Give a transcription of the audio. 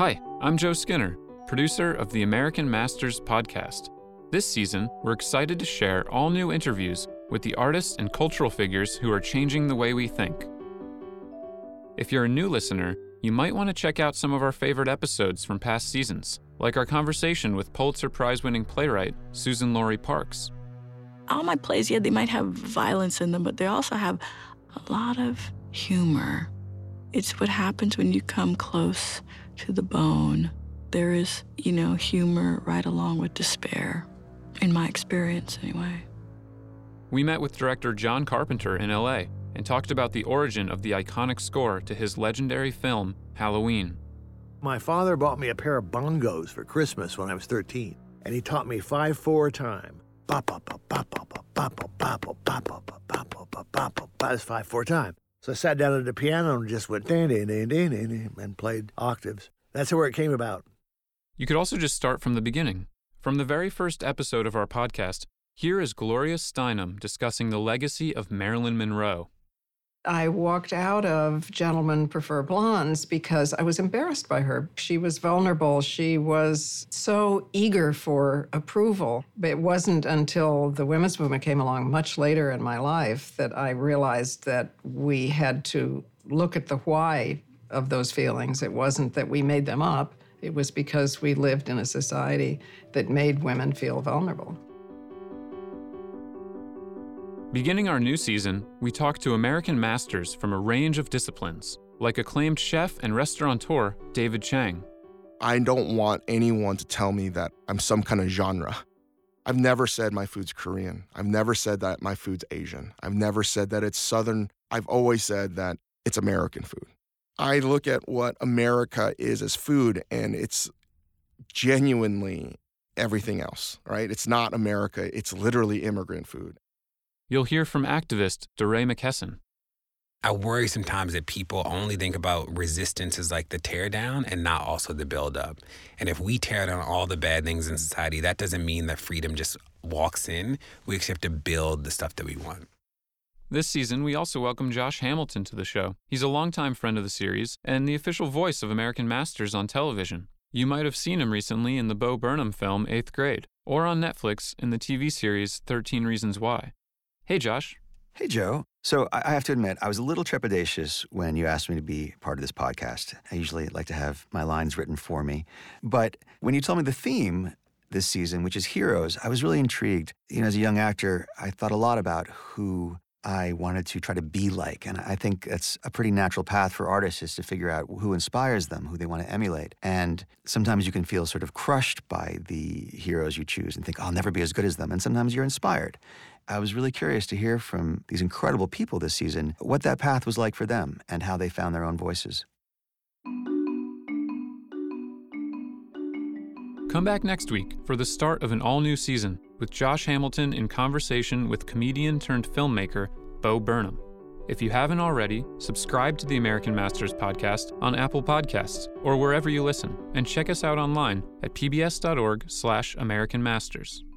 Hi, I'm Joe Skinner, producer of the American Masters podcast. This season, we're excited to share all new interviews with the artists and cultural figures who are changing the way we think. If you're a new listener, you might want to check out some of our favorite episodes from past seasons, like our conversation with Pulitzer Prize winning playwright Suzan-Lori Parks. All my plays, yeah, they might have violence in them, but they also have a lot of humor. It's what happens when you come close to the bone. There is, you know, humor right along with despair, in my experience, anyway. We met with director John Carpenter in LA and talked about the origin of the iconic score to his legendary film, Halloween. My father bought me a pair of bongos for Christmas when I was 13, and he taught me 5 4 time. That's 5 4 time. So I sat down at the piano and just went dan dan dan dan dan and played octaves. That's where it came about. You could also just start from the beginning. From the very first episode of our podcast, here is Gloria Steinem discussing the legacy of Marilyn Monroe. I walked out of Gentlemen Prefer Blondes because I was embarrassed by her. She was vulnerable. She was so eager for approval. But it wasn't until the women's movement came along much later in my life that I realized that we had to look at the why of those feelings. It wasn't that we made them up, it was because we lived in a society that made women feel vulnerable. Beginning our new season, we talk to American masters from a range of disciplines, like acclaimed chef and restaurateur David Chang. I don't want anyone to tell me that I'm some kind of genre. I've never said my food's Korean. I've never said that my food's Asian. I've never said that it's Southern. I've always said that it's American food. I look at what America is as food, and it's genuinely everything else, right? It's not America, it's literally immigrant food. You'll hear from activist DeRay McKesson. I worry sometimes that people only think about resistance as like the tear down and not also the build up. And if we tear down all the bad things in society, that doesn't mean that freedom just walks in. We actually have to build the stuff that we want. This season, we also welcome Josh Hamilton to the show. He's a longtime friend of the series and the official voice of American Masters on television. You might have seen him recently in the Bo Burnham film Eighth Grade, or on Netflix in the TV series 13 Reasons Why. Hey, Josh. Hey, Joe. So I have to admit, I was a little trepidatious when you asked me to be part of this podcast. I usually like to have my lines written for me. But when you told me the theme this season, which is heroes, I was really intrigued. You know, as a young actor, I thought a lot about who I wanted to try to be like. And I think that's a pretty natural path for artists is to figure out who inspires them, who they want to emulate. And sometimes you can feel sort of crushed by the heroes you choose and think, I'll never be as good as them. And sometimes you're inspired. I was really curious to hear from these incredible people this season what that path was like for them and how they found their own voices. Come back next week for the start of an all new season with Josh Hamilton in conversation with comedian turned filmmaker Bo Burnham. If you haven't already, subscribe to the American Masters podcast on Apple Podcasts or wherever you listen, and check us out online at pbs.org/americanmasters.